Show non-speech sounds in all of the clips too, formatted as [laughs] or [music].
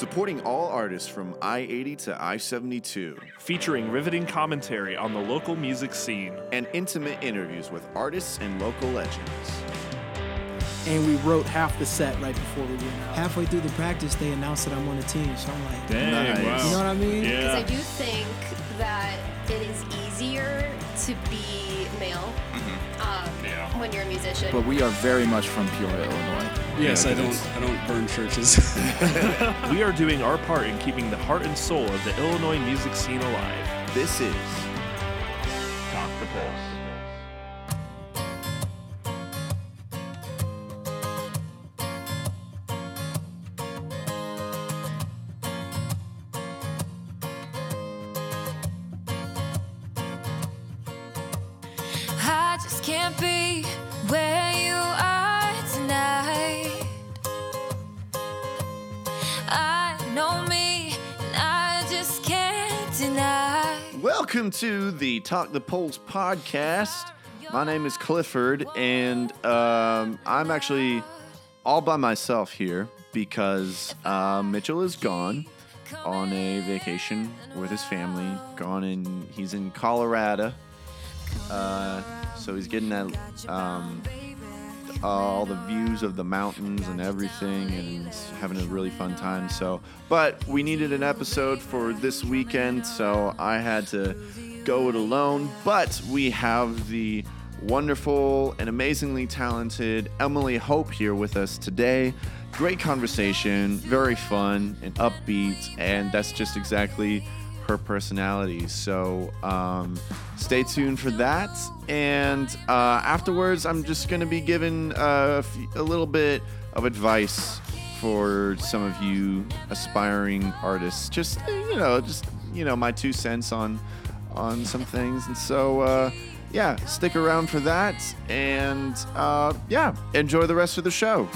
supporting all artists from I 80 to I 72, featuring riveting commentary on the local music scene. and intimate interviews with artists and local legends. and we wrote half the set right before we went out. Halfway through the practice, they announced that I'm on the team. So I'm like, Dang, Nice. wow. you know what I mean? Because Yeah. I do think that it is easier to be male um, Yeah. when you're a musician. But we are very much from Peoria, Illinois. Yes, Yeah, I don't. is. I don't burn churches. [laughs] We are doing our part in keeping the heart and soul of the Illinois music scene alive. This is can't. Welcome to the Talk the Polls podcast. My name is Clifford, and um, I'm actually all by myself here because uh, Mitchell is gone on a vacation with his family. Gone in, he's in Colorado, uh, so he's getting that um, all the views of the mountains and everything, and having a really fun time. So, but we needed an episode for this weekend, so I had to go it alone. But we have the wonderful and amazingly talented Emily Hope here with us today. Great conversation, very fun and upbeat, and that's just exactly her personality. So um, stay tuned for that. And uh, afterwards, I'm just going to be giving uh, a little bit of advice for some of you aspiring artists. Just you know, just you know, my two cents on on some things. And so uh, yeah, stick around for that. And uh, yeah, enjoy the rest of the show.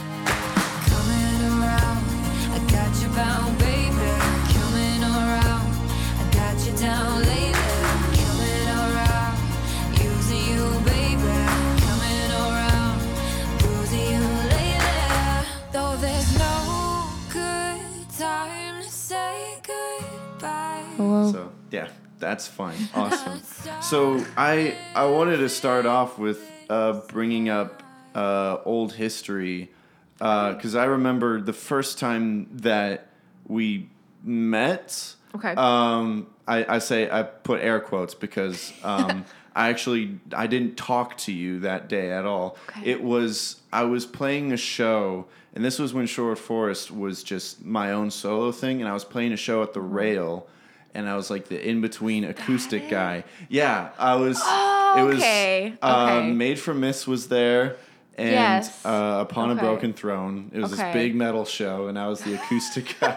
Yeah, that's fine. [laughs] Awesome. So I I wanted to start off with uh, bringing up uh, old history because I remember the first time that we met. Okay. Um, I, I say I put air quotes because um, [laughs] I actually I didn't talk to you that day at all. Okay. It was I was playing a show, and this was when Shore Forest was just my own solo thing, and I was playing a show at the Mm-hmm. Rail, and I was like the in between acoustic guy. Yeah, I was. Oh, it was. okay, Uh, okay. Made from Mist was there. And Yes. uh, upon Okay. a broken throne, it was Okay. this big metal show, and I was the acoustic [laughs] guy.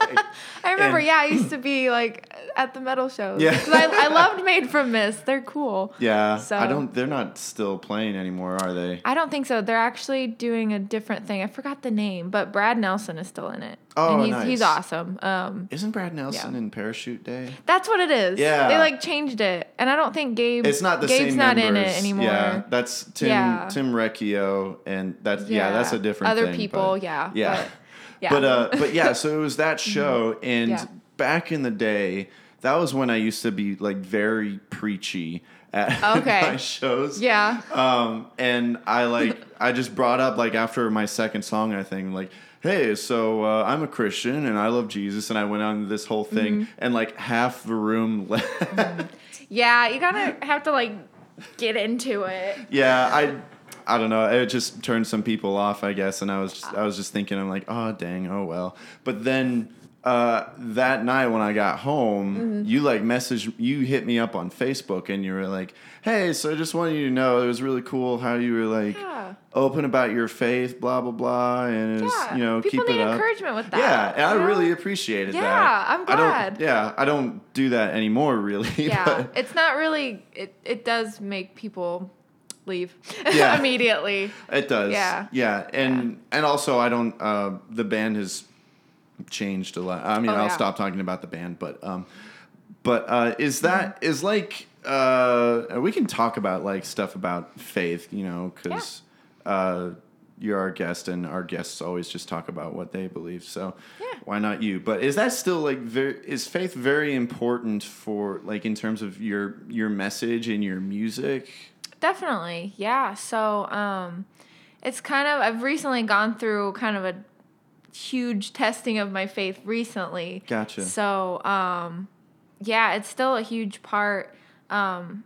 I remember, And- yeah, I used to be like at the metal shows. Yeah. I, I loved Made from Mist. They're cool. Yeah, So- I don't. They're not still playing anymore, are they? I don't think so. They're actually doing a different thing. I forgot the name, but Brad Nelson is still in it. Oh, and he's nice. he's awesome. Um, Isn't Brad Nelson Yeah. in Parachute Day? that's what it is. Yeah. They like changed it, and I don't think Gabe. It's not the Gabe's same. not in it anymore. Yeah, that's Tim Yeah. Tim Recchio, and that's yeah, that's a different Other thing, people, but- yeah. yeah. But, yeah. But uh, but yeah, so it was that [laughs] show, and Yeah. back in the day, that was when I used to be like very preachy at [laughs] Okay. my shows. yeah. Um, and I like I just brought up like after my second song, I think like, hey, so uh, I'm a Christian and I love Jesus, and I went on this whole thing, Mm-hmm. and like half the room [laughs] left. Yeah, you gotta have to like get into it. yeah, I. I don't know. It just turned some people off, I guess, and I was just, I was just thinking, I'm like, oh dang, oh well. But then uh, that night when I got home, Mm-hmm. you like messaged, you hit me up on Facebook, and you were like, hey, so I just wanted you to know it was really cool how you were like Yeah. open about your faith, blah blah blah, and it was, Yeah. you know, People keep need it up. encouragement with that. Yeah, and I really appreciated that. Yeah, I'm I glad. don't, yeah, I don't do that anymore, really. [laughs] Yeah, it's not really. It it does make people leave [laughs] Yeah. immediately. It does. Yeah. Yeah. And and also I don't uh the band has changed a lot. I mean, Oh, I'll yeah. stop talking about the band, but um but uh is that is like uh we can talk about like stuff about faith, you know, cuz uh you're our guest, and our guests always just talk about what they believe. So Yeah. why not you? But is that still like very? Is faith very important for like in terms of your your message and your music? Definitely, yeah. So, um, it's kind of I've recently gone through kind of a huge testing of my faith recently. Gotcha. So, um, yeah, it's still a huge part. Um,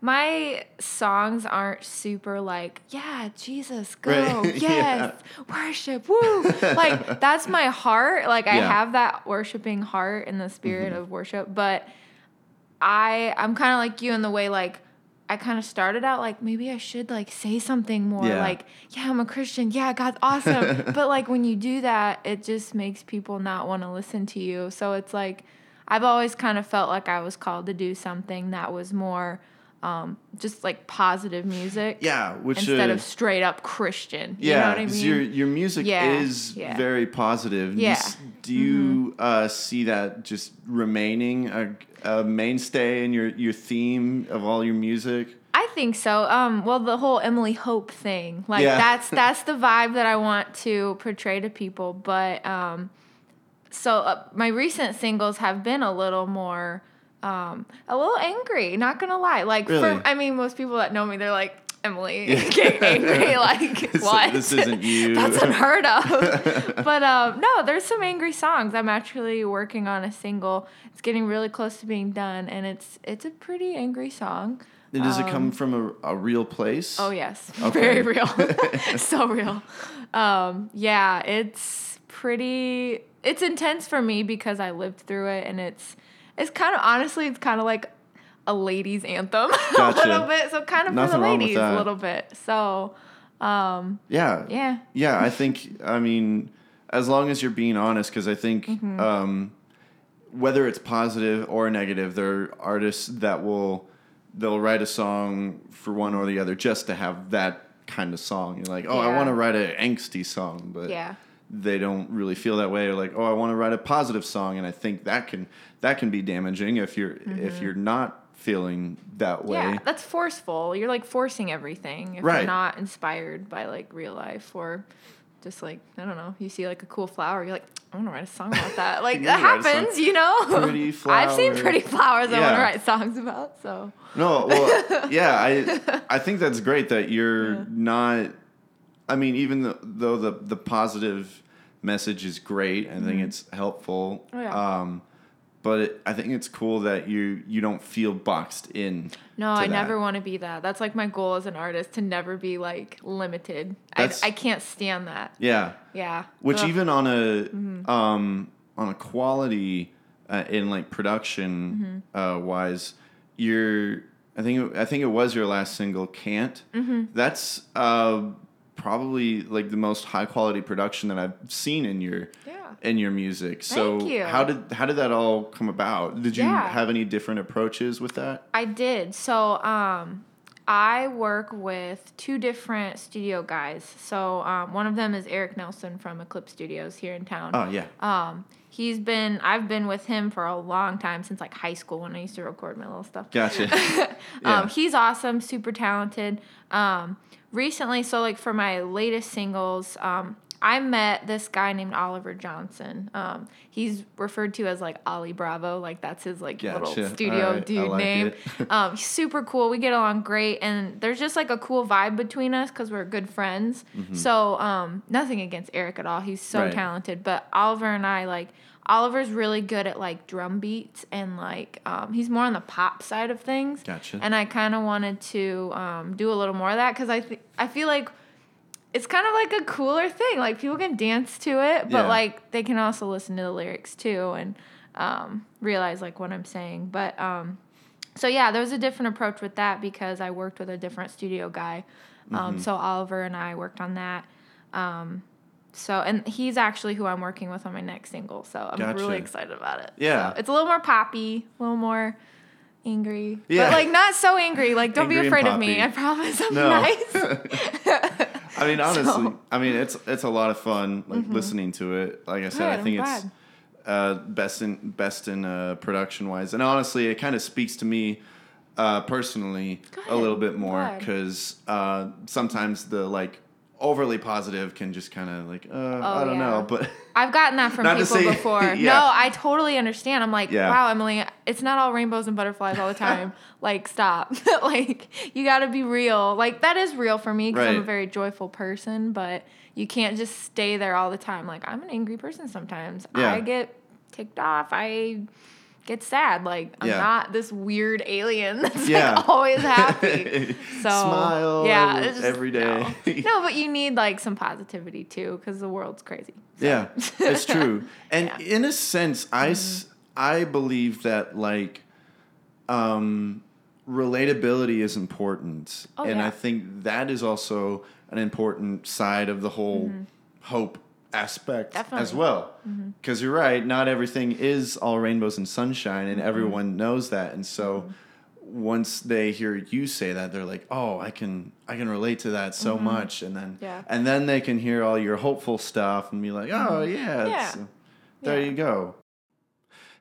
my songs aren't super like, yeah, Jesus, go, Right, [laughs] yes, worship, woo. like [laughs] that's my heart. Like I Yeah. have that worshiping heart and the spirit Mm-hmm. of worship, but I I'm kind of like you in the way like I kind of started out like maybe I should like say something more Yeah. like yeah I'm a Christian. Yeah God's [laughs] awesome but like when you do that it just makes people not want to listen to you. So it's like I've always kind of felt like I was called to do something that was more um, just like positive music Yeah, which instead uh, of straight up Christian you yeah, know what I mean your your music Yeah, is yeah. very positive. Yeah. Do you uh, see that just remaining a, a mainstay in your your theme of all your music? I think so. Um, well, the whole Emily Hope thing, like Yeah. that's [laughs] that's the vibe that I want to portray to people. But um, so uh, my recent singles have been a little more, um, a little angry. Not gonna lie. Like Really? for, I mean, most people that know me, they're like. Emily [laughs] getting angry, [laughs] like what? this isn't [laughs] you. That's unheard of. but um, no, there's some angry songs. I'm actually working on a single. It's getting really close to being done, and it's it's a pretty angry song. And does it come from a, a real place? Um, Oh yes, Okay. very real, so real. Um, yeah, it's pretty. It's intense for me because I lived through it, and it's it's kind of honestly, it's kind of like a ladies' anthem [laughs] Gotcha. a little bit. So kind of Nothing for the ladies a little bit. So um, Yeah. yeah, Yeah, I think I mean as long as you're being honest cuz I think Mm-hmm. um whether it's positive or negative there are artists that will they'll write a song for one or the other just to have that kind of song. You're like, "Oh, I want to write an angsty song." But yeah. They don't really feel that way or like oh i want to write a positive song and i think that can that can be damaging if you're if you're not feeling that way Mm-hmm. Yeah, that's forceful. You're like forcing everything if Right. you're not inspired by like real life or just like I don't know. You see like a cool flower, you're like, I want to write a song about that. [laughs] Like that write a song. happens, you know. Pretty [laughs] I've seen pretty flowers I want to write songs about. So no well [laughs] yeah i i think that's great that you're not i mean even though, though the the positive message is great i think it's helpful Mm-hmm. Oh, yeah. um but it, I think it's cool that you you don't feel boxed in. no, I that. never want to be that. That's like my goal as an artist to never be like limited. I, That's- I can't stand that. Yeah, Yeah. which Ugh. even on a Mm-hmm. um on a quality uh, in like production Mm-hmm. uh, wise your i think it, i think it was your last single can't Mm-hmm. that's uh probably like the most high quality production that i've seen in your Yeah. in your music so you. how did how did that all come about did you Yeah. have any different approaches with that I did. So um, I work with two different studio guys. So um, one of them is Eric Nelson from Eclipse Studios here in town. oh yeah Um, he's been I've been with him for a long time since like high school when I used to record my little stuff. gotcha [laughs] Yeah. Um, he's awesome, super talented. Um, recently, so like for my latest singles, um, I met this guy named Oliver Johnson. Um, he's referred to as like Ollie Bravo, like that's his like Gotcha. little studio Alright, I dude like name. [laughs] um, he's super cool. We get along great, and there's just like a cool vibe between us because we're good friends. So um, nothing against Eric at all. He's so Mm-hmm. Right. talented, but Oliver and I like. Oliver's really good at like drum beats and like um, he's more on the pop side of things. Gotcha. And I kind of wanted to um, do a little more of that because I th- I feel like it's kind of like a cooler thing. Like people can dance to it, but Yeah. like they can also listen to the lyrics too and um, realize like what I'm saying. But um, so yeah, there was a different approach with that because I worked with a different studio guy. Um, Mm-hmm. So Oliver and I worked on that. Um, so and he's actually who I'm working with on my next single. So I'm Gotcha. really excited about it. Yeah. So it's a little more poppy, a little more angry. Yeah. But like not so angry. Like don't Angry be afraid of me. I promise I'm No. nice. [laughs] I mean, [laughs] honestly, So- Mm-hmm. I mean, it's it's a lot of fun, like listening to it. Like I said, Good, I think it's uh, best in best in uh, production wise, and honestly, it kind of speaks to me uh, personally a little bit more because uh, sometimes the like overly positive can just kind of like, uh, I don't Oh, yeah. know, but I've gotten that [laughs] from people say- before. [laughs] yeah. No, I totally understand. I'm like, Yeah. wow, Emily, it's not all rainbows and butterflies all the [laughs] time. like, stop. like, you got to be real. Like, that is real for me because I'm a very joyful person, but you can't just stay there all the time. Like, I'm an angry person sometimes. Yeah. I get ticked off. I get sad. Like, I'm Yeah. not this weird alien [laughs] that's Yeah. like always [laughs] happy. So, Smile yeah, every- just- every day. No. [laughs] no, but you need like some positivity too because the world's crazy. Yeah, it's true. And Yeah. in a sense, I I believe that like um, relatability is important. Oh, and I think that is also an important side of the whole hope aspect as Mm-hmm. Definitely. Mm-hmm. well. Because you're right, not everything is all rainbows and sunshine, and Mm-hmm. everyone knows that. And so once they hear you say that, they're like, "Oh, I can, I can relate to that so much." And then, Mm-hmm. Yeah. and then they can hear all your hopeful stuff and be like, "Oh, yeah, Yeah. there Yeah. you go."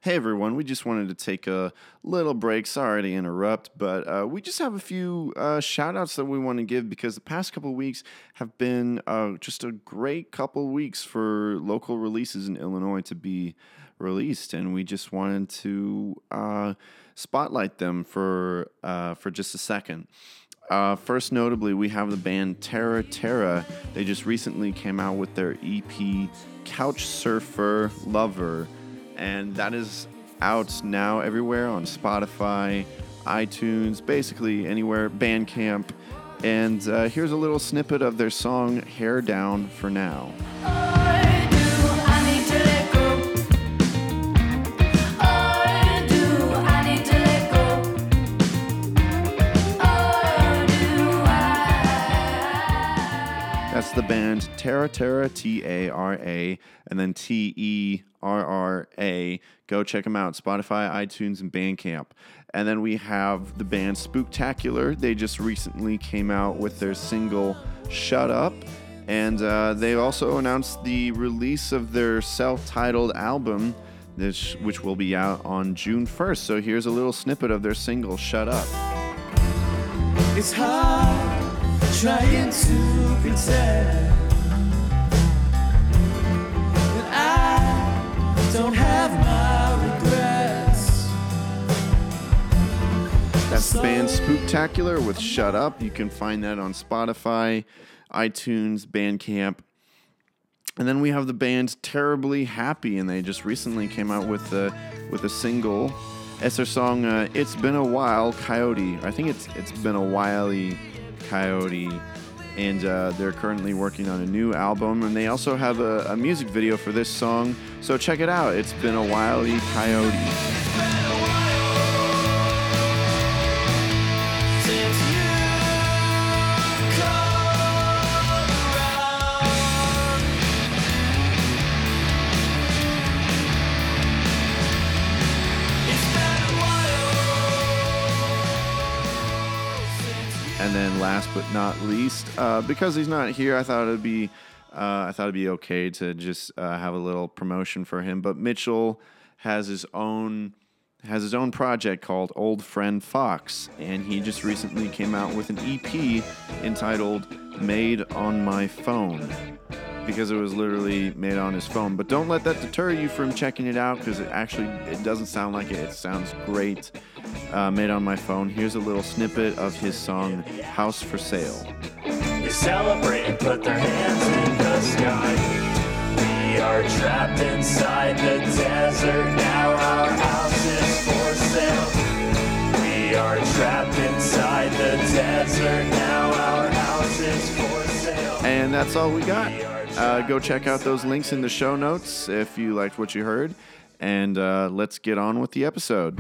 Hey everyone, we just wanted to take a little break. Sorry to interrupt, but uh, we just have a few uh, shout outs that we want to give because the past couple weeks have been uh, just a great couple weeks for local releases in Illinois to be released, and we just wanted to uh, spotlight them for uh, for just a second. Uh, first, notably, we have the band Tara Terra. They just recently came out with their EP Couch Surfer Lover, and that is out now everywhere on Spotify, iTunes, basically anywhere, Bandcamp. And uh, here's a little snippet of their song Hair Down for Now. The band Tara Terra, T A R A, and then T E R R A. Go check them out Spotify, iTunes, and Bandcamp. And then we have the band Spooktacular. They just recently came out with their single Shut Up. And uh, they also announced the release of their self titled album, this, which will be out on June 1st. So here's a little snippet of their single Shut Up. It's hard trying to pretend that I don't have my regrets. That's the band Spooktacular with Shut Up. You can find that on Spotify, iTunes, Bandcamp. And then we have the band Terribly Happy, and they just recently came out with a with a single. It's their song uh, "It's Been a While, Coyote." I think it's it's been a wiley coyote, and uh, they're currently working on a new album. And they also have a, a music video for this song, so check it out. It's been a wily coyote. Last but not least, uh, because he's not here, I thought it'd be uh, I thought it'd be okay to just uh, have a little promotion for him. But Mitchell has his own has his own project called Old Friend Fox, and he just recently came out with an EP entitled "Made on My Phone." Because it was literally made on his phone, but don't let that deter you from checking it out. Because it actually it doesn't sound like it. It sounds great. Uh, made on my phone. Here's a little snippet of his song "House for Sale." They celebrate and put their hands in the sky. We are trapped inside the desert. Now our house is for sale. We are trapped inside the desert. Now our house is for sale. And that's all we got. Uh, go check out those links in the show notes if you liked what you heard. And uh, let's get on with the episode.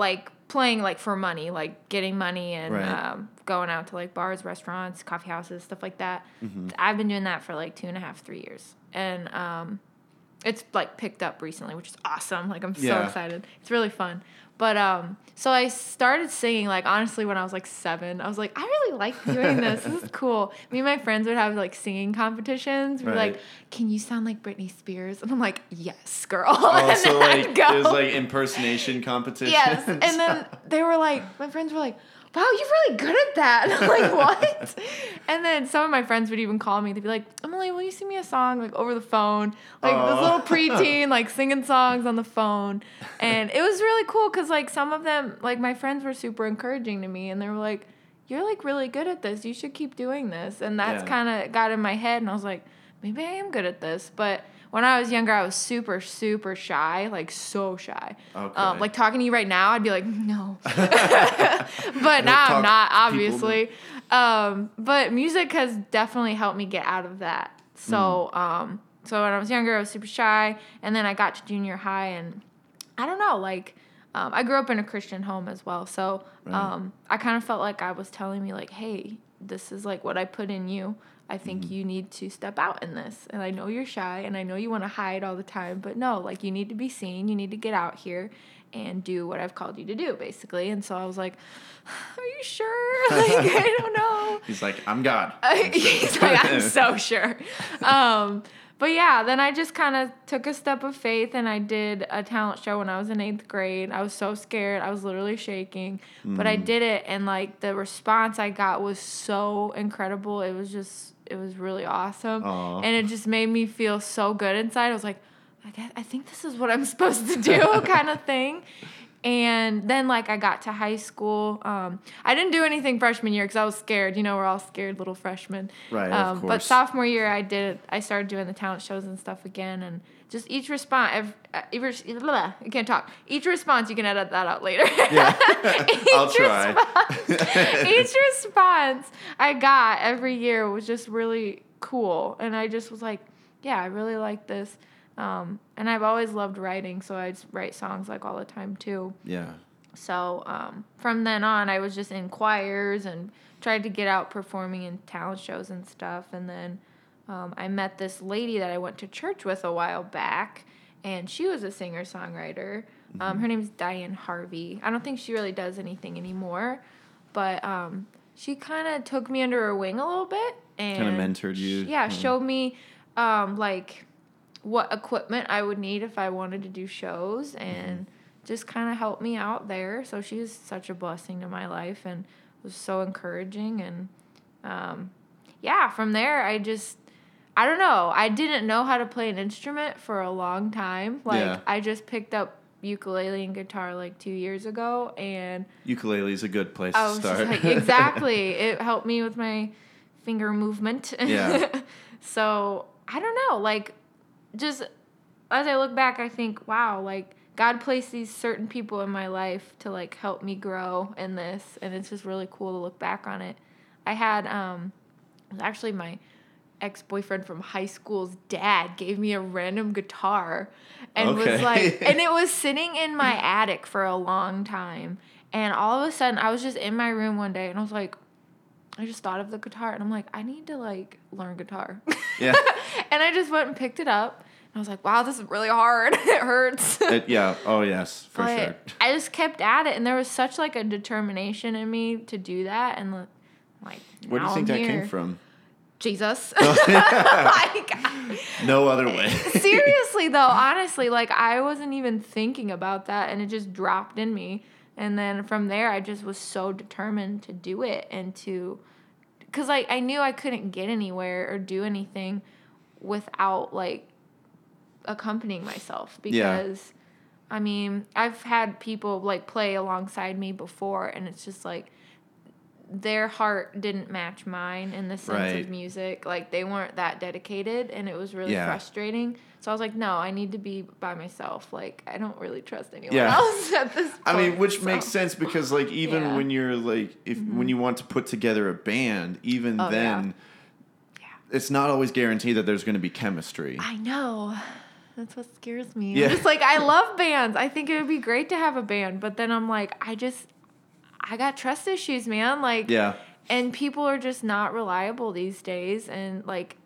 Like playing like for money, like getting money and Right. um, going out to like bars, restaurants, coffee houses, stuff like that. Mm-hmm. I've been doing that for like two and a half, three years, and um, it's like picked up recently, which is awesome. Like I'm so Yeah. excited. It's really fun. But um, so I started singing like honestly when I was like seven. I was like, I really like doing this. this is [laughs] cool. Me and my friends would have like singing competitions. We're Right. like, can you sound like Britney Spears? And I'm like, yes, girl. oh, [laughs] and so then like go. there's like impersonation competitions. [laughs] Yes. And then they were like, my friends were like, wow, you're really good at that. [laughs] I'm like, [laughs] what? and then some of my friends would even call me. They'd be like, Emily, will you sing me a song like over the phone? Like Aw. this little preteen, [laughs] like singing songs on the phone. And it was really cool because like some of them, like my friends were super encouraging to me and they were like, you're like really good at this. You should keep doing this. And that's Yeah. kind of got in my head. And I was like, maybe I am good at this. But when I was younger, I was super, super shy, like so shy. Okay. Um, like talking to you right now, I'd be like, no. [laughs] [laughs] but now I'm not, obviously. Um, but music has definitely helped me get out of that. So, Mm. um, so when I was younger, I was super shy, and then I got to junior high, and I don't know, like, um, I grew up in a Christian home as well, so um, I kind of felt like I was telling me, like, hey, this is like what I put in you. I think Mm-hmm. you need to step out in this. And I know you're shy and I know you want to hide all the time, but no, like you need to be seen. You need to get out here and do what I've called you to do, basically. And so I was like, [sighs] Are you sure? [laughs] Like, I don't [laughs] know. He's like, I'm God. [laughs] He's like, I'm so sure. Um, but yeah, then I just kind of took a step of faith and I did a talent show when I was in eighth grade. I was so scared. I was literally shaking, but I did it. And like the response I got was so incredible. It was just, it was really awesome. Aw. And it just made me feel so good inside. I was like, I, guess, I think this is what I'm [laughs] supposed to do, [laughs] kind of thing. And then, like, I got to high school. Um, I didn't do anything freshman year because I was scared. You know, we're all scared little freshmen. Right, of Um, But sophomore year, I did. I started doing the talent shows and stuff again, and just each response. Every, blah, I can't talk. Each response, you can edit that out later. Yeah. [laughs] I'll try. [laughs] each response I got every year was just really cool. And I just was like, yeah, I really like this. Um, and I've always loved writing, so I write songs like all the time too. Yeah. So um, from then on, I was just in choirs and tried to get out performing in talent shows and stuff. And then um, I met this lady that I went to church with a while back, and she was a singer songwriter. Um, her name's Diane Harvey. I don't think she really does anything anymore, but um, she kind of took me under her wing a little bit and Kinda mentored you. Yeah, Hmm. showed me um, like what equipment I would need if I wanted to do shows and just kind of helped me out there. So she was such a blessing to my life and was so encouraging. And um, yeah, from there, I just, I don't know, I didn't know how to play an instrument for a long time. Like, Yeah. I just picked up ukulele and guitar like two years ago and Ukulele is a good place to start. like, exactly. [laughs] It helped me with my finger movement. Yeah. [laughs] so I don't know. Like, just as I look back, I think, wow, like God placed these certain people in my life to like help me grow in this, and it's just really cool to look back on it. I had um, it was actually my ex boyfriend from high school's dad gave me a random guitar and was like, [laughs] and it was sitting in my attic for a long time. And all of a sudden, I was just in my room one day and I was like, I just thought of the guitar and I'm like, I need to like learn guitar. yeah. [laughs] and I just went and picked it up. And I was like, wow, this is really hard. [laughs] it hurts. It- yeah. Oh yes, for but sure. I just kept at it, and there was such like a determination in me to do that, and like, Where do you think I'm that here. came from? Jesus. [laughs] like, No other way. [laughs] seriously though, honestly, like I wasn't even thinking about that, and it just dropped in me. And then from there, I just was so determined to do it and to, because like I knew I couldn't get anywhere or do anything without like accompanying myself Yeah. because I mean, I've had people like play alongside me before and it's just like their heart didn't match mine in the sense Right. of music. Like they weren't that dedicated, and it was really Yeah. frustrating. So I was like, no, I need to be by myself. Like I don't really trust anyone Yeah. [laughs] else at this point. I mean, which makes sense because like [laughs] even Yeah. Mm-hmm. when you're like if when you want to put together a band, even Oh, yeah. then it's not always guaranteed that there's going to be chemistry. I know. That's what scares me. Yeah. I'm just like I [laughs] love bands. I think it would be great to have a band, but then I'm like, I just I got trust issues, man. Like yeah. and people are just not reliable these days and like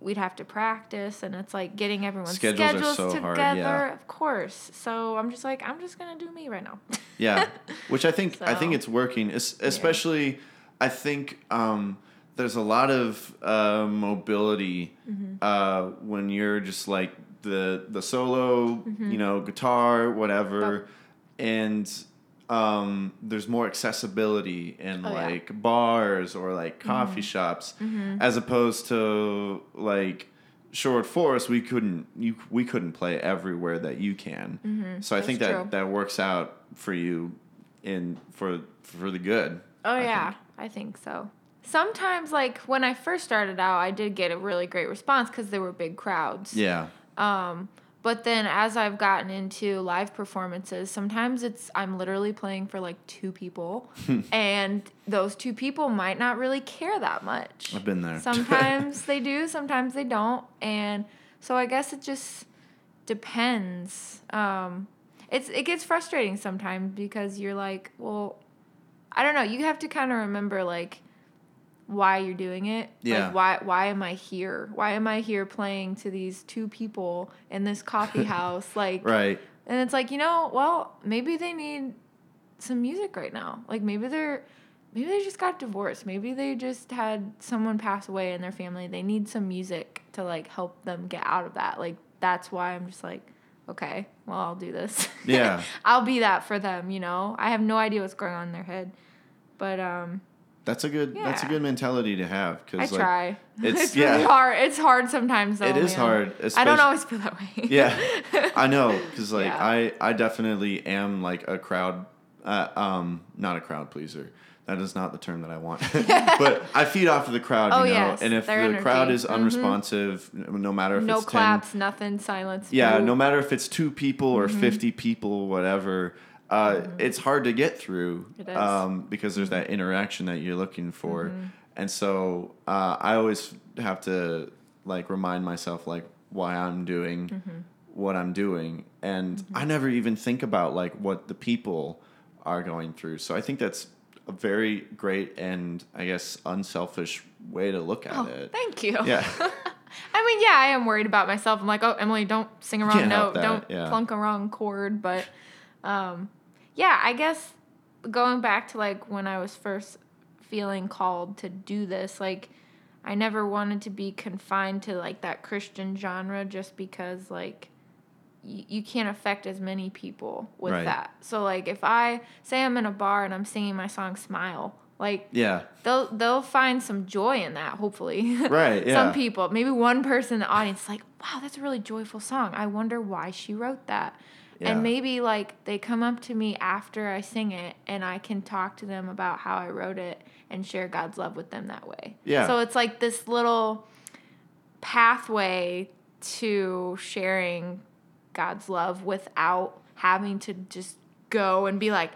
we'd have to practice and it's like getting everyone's Schedules schedules, so hard, together yeah. of course so i'm just like i'm just gonna do me right now Yeah, [laughs] which I think I think it's working, es- especially I think um, there's a lot of uh, mobility Mm-hmm. uh, when you're just like the the solo, Mm-hmm. you know, guitar, whatever, and um, there's more accessibility in Oh, yeah. Mm-hmm. like bars or like coffee shops, as opposed to like. Short Forest, we couldn't you we couldn't play everywhere that you can. So I think Mm-hmm. That true. that works out for you in for for the good. oh I yeah think. i think so sometimes like when i first started out i did get a really great response because there were big crowds Yeah. Um, but then as I've gotten into live performances, sometimes it's I'm literally playing for like two people, [laughs] and those two people might not really care that much. I've been there. Sometimes [laughs] they do, sometimes they don't, and so I guess it just depends. Um, it's it gets frustrating sometimes because you're like, well, I don't know. You have to kind of remember like why you're doing it. Yeah. Like why why am I here? Why am I here playing to these two people in this coffee [laughs] house? Like Right. and it's like, you know, well, maybe they need some music right now. Like maybe they're maybe they just got divorced. Maybe they just had someone pass away in their family. They need some music to like help them get out of that. Like that's why I'm just like, okay, well, I'll do this. Yeah. [laughs] I'll be that for them, you know. I have no idea what's going on in their head. But um That's a good that's a good mentality to have I cuz like try. [laughs] it's- really yeah. hard. It's hard sometimes though. It is man. hard, I don't always feel that way. yeah. [laughs] I know cuz like Yeah. I I definitely am like a crowd uh, um not a crowd pleaser. That is not the term that I want. [laughs] but I feed off of the crowd, Oh, you know. yes, and if the their crowd energy. is Mhm. unresponsive, no matter if no it's 10 claps, nothing, silence. Yeah, no matter if it's two people or Mhm. 50 people, whatever, uh, it's hard to get through It is. um, because there's that interaction that you're looking for. Mhm. And so uh, I always have to like remind myself like why I'm doing Mhm. what I'm doing. And I never even think about like what the people are going through. So I think that's a very great and I guess unselfish way to look at Oh, it. thank you. Yeah. [laughs] I mean, yeah, I am worried about myself. I'm like, oh, Emily, don't sing a wrong Can't note, don't yeah. plunk a wrong chord. But, um, yeah, I guess going back to like when I was first feeling called to do this, like I never wanted to be confined to like that Christian genre just because like you, you can't affect as many people with Right. that. So like if I say I'm in a bar and I'm singing my song Smile, like Yeah. they'll they'll find some joy in that hopefully [laughs] Right, yeah. some people maybe one person in the audience like wow that's a really joyful song i wonder why she wrote that Yeah. and maybe like they come up to me after i sing it and i can talk to them about how i wrote it and share god's love with them that way Yeah. so it's like this little pathway to sharing god's love without having to just go and be like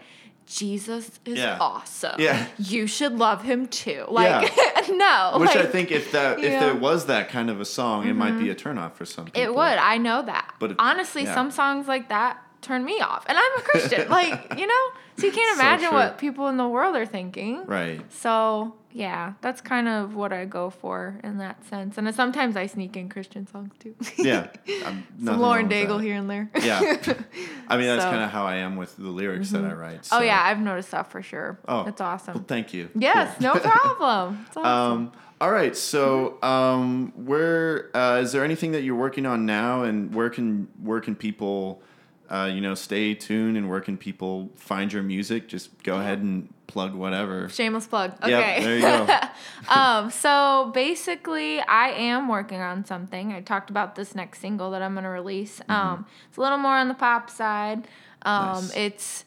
Jesus is Yeah. awesome. Yeah. You should love him too. [laughs] Like [laughs] no. Which I think if that if yeah. there was that kind of a song, it might be Mhm. a turnoff for some people. It would. I know that. But it- honestly, yeah. some songs like that turn me off, and I'm a Christian. [laughs] like you know, so you can't imagine true. what people in the world are thinking. Right. So yeah, that's kind of what I go for in that sense. And sometimes I sneak in Christian songs too. Yeah. [laughs] Some Lauren Daigle here and there. Yeah. [laughs] I mean, that's So- kind of how I am with the lyrics that I write. Oh yeah, I've noticed that for sure. Oh, that's awesome. Well, thank you. Yes, no [laughs] problem. It's awesome. Um, all right. So, um, where uh, is there anything that you're working on now, and where can where can people, uh, you know, stay tuned, and where can people find your music? Just go ahead and plug whatever. Shameless plug. Yep, Okay. there you go. [laughs] um, so basically, I am working on something. I talked about this next single that I'm going to release. Mm-hmm. Um, it's a little more on the pop side. Um, Nice. It's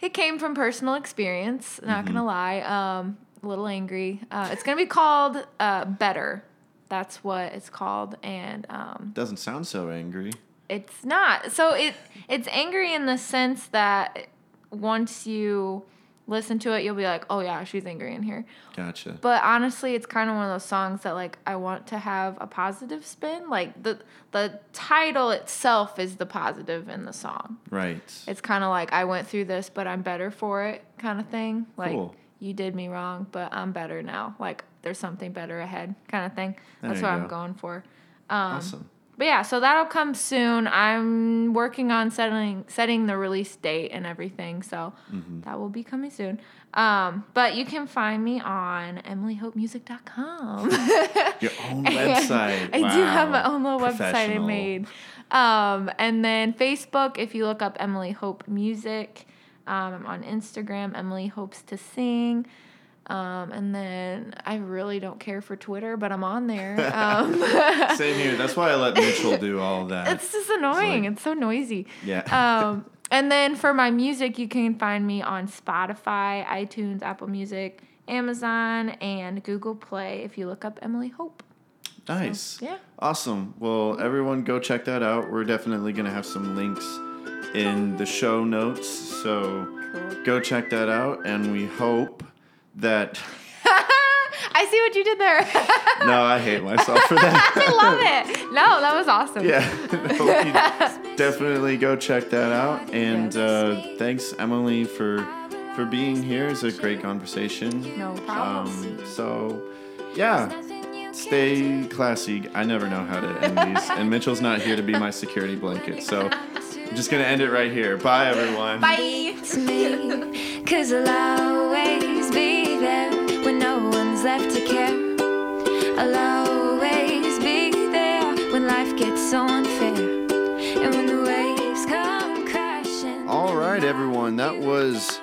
it came from personal experience. Not Mm-hmm. Mhm. gonna lie. Um, a little angry. Uh, it's gonna be called uh, Better. That's what it's called, and um, Doesn't sound so angry. It's not. So it it's angry in the sense that once you listen to it, you'll be like, oh yeah, she's angry in here. Gotcha. But honestly, it's kind of one of those songs that like I want to have a positive spin. Like the the title itself is the positive in the song. right. It's kind of like I went through this, but I'm better for it, kind of thing. Like Cool. you did me wrong, but I'm better now. Like there's something better ahead, kind of thing. That's what I'm going for. Um, awesome. But yeah, so that'll come soon. I'm working on settling setting the release date and everything, so Mm-hmm. that will be coming soon. Um, but you can find me on emilyhopemusic.com. [laughs] Your own [laughs] website. I do have my own little website I made. Um, and then Facebook, if you look up Emily Hope Music, um, I'm on Instagram, Emily Hopes to Sing. Um, and then I really don't care for Twitter, but I'm on there. [laughs] Um, [laughs] Same here. That's why I let Mitchell do all that. it's just annoying. like- It's, so noisy. yeah. Um, [laughs] and then for my music, you can find me on Spotify, iTunes, Apple Music, Amazon, and Google Play if you look up Emily Hope. nice. yeah. Awesome. Well, everyone go check that out. We're definitely going to have some links in the show notes. So Cool. go check that out. And we hope that. [laughs] I see what you did there. [laughs] No, I hate myself for that. [laughs] I love it. No, that was awesome. Yeah, hope definitely go check that out. And uh, thanks, Emily, for for being here. It's a great conversation. No problem. Um, so, yeah, stay classy. I never know how to end these, and Mitchell's not here to be my security blanket. So, I'm just gonna end it right here. Bye, everyone. Bye. Left to care. I'll always be there when life gets so unfair. And when the waves come crashing. All right, everyone. That was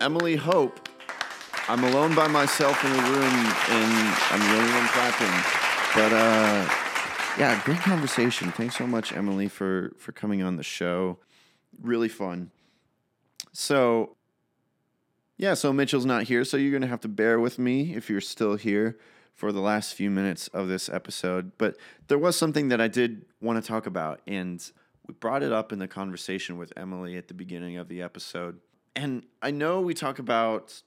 Emily Hope. I'm alone by myself in a room, and I'm the only one clapping. But uh, yeah, great conversation. Thanks so much, Emily, for for coming on the show. Really fun. So, yeah, so Mitchell's not here, so you're gonna have to bear with me if you're still here for the last few minutes of this episode. But there was something that I did want to talk about, and we brought it up in the conversation with Emily at the beginning of the episode. And I know we talk about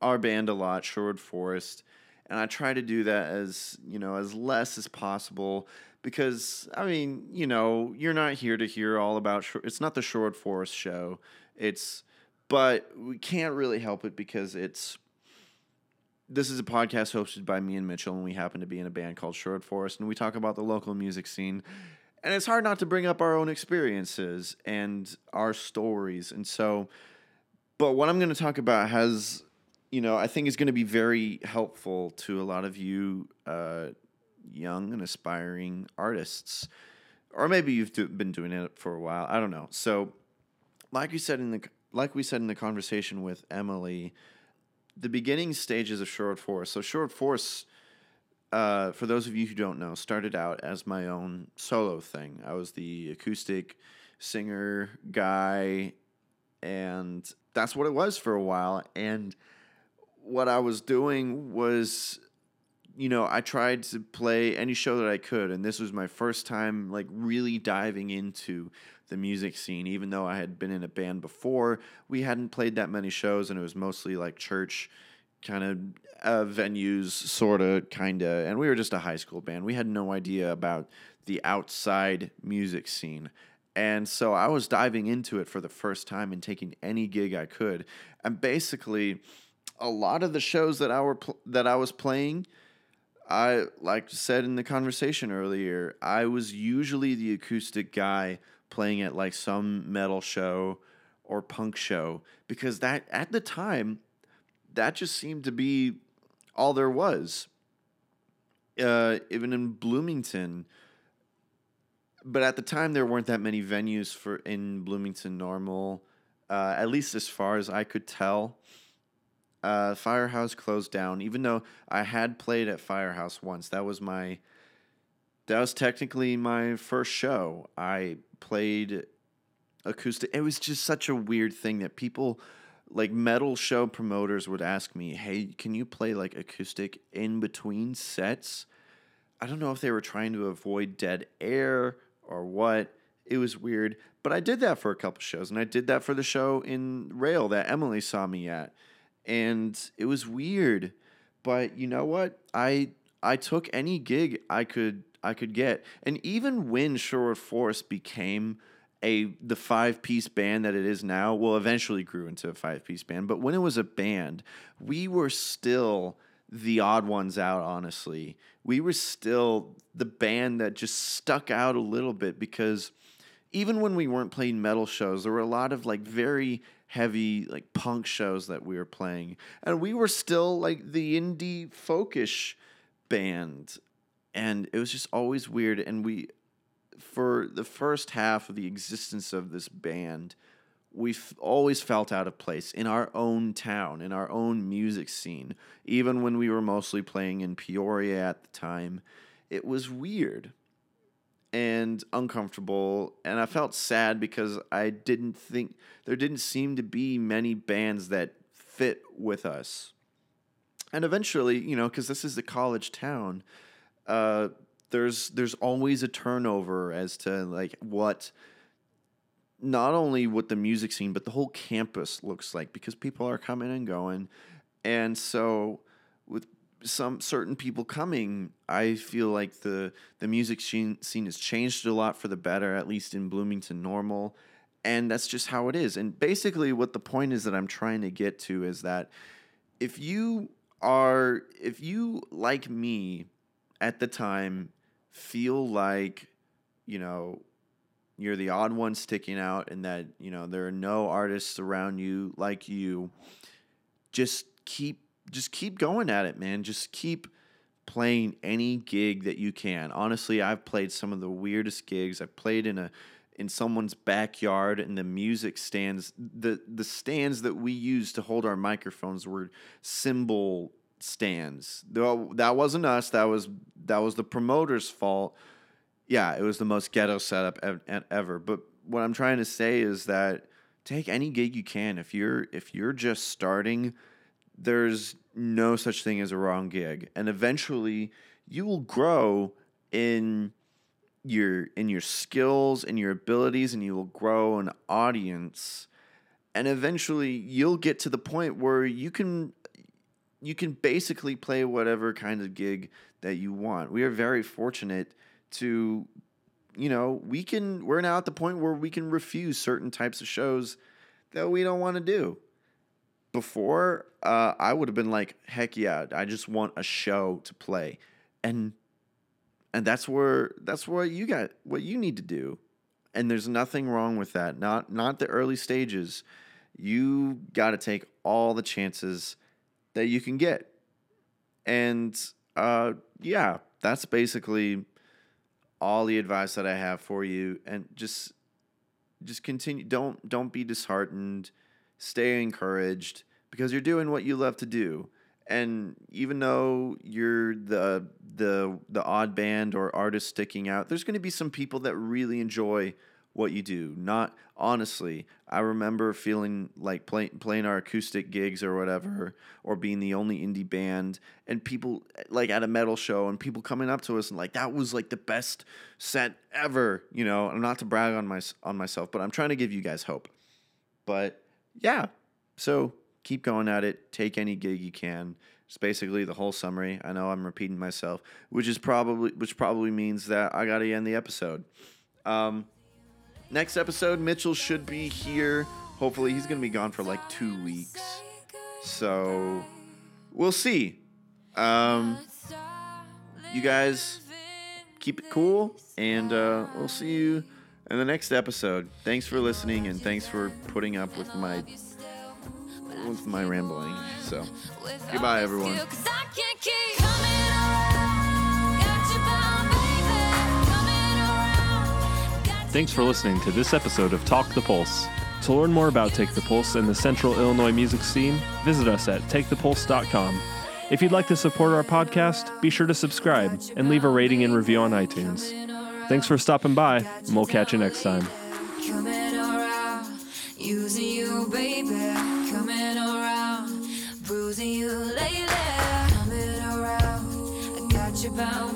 our band a lot, Sherwood Forest, and I try to do that as, you know, as less as possible because I mean, you know, you're not here to hear all about Shore- it's not the Sherwood Forest show. It's but we can't really help it because it's this is a podcast hosted by me and Mitchell, and we happen to be in a band called Short Forest, and we talk about the local music scene. And it's hard not to bring up our own experiences and our stories. And so, but what I'm going to talk about has, you know, I think is going to be very helpful to a lot of you uh, young and aspiring artists. Or maybe you've been doing it for a while. I don't know. So, like you said in the like we said in the conversation with Emily, the beginning stages of Short Force. So Short Force, uh, for those of you who don't know, started out as my own solo thing. I was the acoustic singer guy, and that's what it was for a while. And what I was doing was, you know, I tried to play any show that I could, and this was my first time like really diving into the music scene. Even though I had been in a band before, we hadn't played that many shows, and it was mostly like church kind of uh, venues, sort of, kind of. And we were just a high school band. We had no idea about the outside music scene. And so I was diving into it for the first time and taking any gig I could. And basically, a lot of the shows that I were pl- that I was playing, I like said in the conversation earlier, I was usually the acoustic guy playing at like some metal show or punk show because that at the time that just seemed to be all there was. Uh, even in Bloomington, but at the time there weren't that many venues for in Bloomington normal, uh, at least as far as I could tell. Uh, Firehouse closed down, even though I had played at Firehouse once. That was my that was technically my first show. I played acoustic. It was just such a weird thing that people like metal show promoters would ask me, "Hey, can you play like acoustic in between sets?" I don't know if they were trying to avoid dead air or what. It was weird, but I did that for a couple shows, and I did that for the show in Rail that Emily saw me at, and it was weird. But you know what? I I took any gig I could I could get, and even when Sherwood Forest became a the five piece band that it is now, well, eventually grew into a five piece band. But when it was a band, we were still the odd ones out, honestly. We were still the band that just stuck out a little bit because even when we weren't playing metal shows, there were a lot of like very heavy like punk shows that we were playing. And we were still like the indie folkish band. And it was just always weird. And we for the first half of the existence of this band, we've always felt out of place in our own town, in our own music scene. Even when we were mostly playing in Peoria at the time, it was weird and uncomfortable. And I felt sad because I didn't think there didn't seem to be many bands that fit with us. And eventually, you know, because this is a college town, uh, there's there's always a turnover as to like what not only what the music scene but the whole campus looks like because people are coming and going and so some certain people coming i feel like the the music scene, scene has changed a lot for the better at least in bloomington normal and that's just how it is. And basically what the point is that i'm trying to get to is that if you are if you like me at the time feel like you know you're the odd one sticking out and that you know there are no artists around you like you just keep just keep going at it man. Just keep playing any gig that you can. Honestly i've played some of the weirdest gigs. I've played in a in someone's backyard and the music stands the the stands that we used to hold our microphones were cymbal stands. That wasn't us. That was that was the promoter's fault. Yeah, it was the most ghetto setup ev- ev- ever. But what I'm trying to say is that take any gig you can. If you're if you're just starting, there's no such thing as a wrong gig, and eventually you will grow in your in your skills and your abilities, and you will grow an audience, and eventually you'll get to the point where you can you can basically play whatever kind of gig that you want. We are very fortunate to you know, we can we're now at the point where we can refuse certain types of shows that we don't want to do. Before, uh, I would have been like, heck yeah, I just want a show to play. And and that's where that's what you got what you need to do. And there's nothing wrong with that. Not not the early stages. You got to take all the chances that you can get. And uh, yeah, that's basically all the advice that I have for you and just just continue don't don't be disheartened stay encouraged because you're doing what you love to do. And even though you're the the the odd band or artist sticking out there's going to be some people that really enjoy what you do. Not honestly i remember feeling like play, playing our acoustic gigs or whatever or being the only indie band and people like at a metal show and people coming up to us and like that was like the best set ever you know? I'm not to brag on my on myself but i'm trying to give you guys hope. But yeah so keep going at it take any gig you can it's basically the whole summary i know i'm repeating myself which is probably which probably means that i gotta end the episode um next episode, Mitchell should be here. Hopefully, he's to be gone for like two weeks. So we'll see. Um, you guys keep it cool, and uh, we'll see you in the next episode. Thanks for listening, and thanks for putting up with my with my rambling. So goodbye, everyone. Thanks for listening to this episode of Take the Pulse. To learn more about Take the Pulse and the Central Illinois music scene, visit us at takethepulse.com. If you'd like to support our podcast, be sure to subscribe and leave a rating and review on iTunes. Thanks for stopping by, and we'll catch you next time. Coming around, using you, baby. Coming around, bruising you lately. Coming around, I got you bound,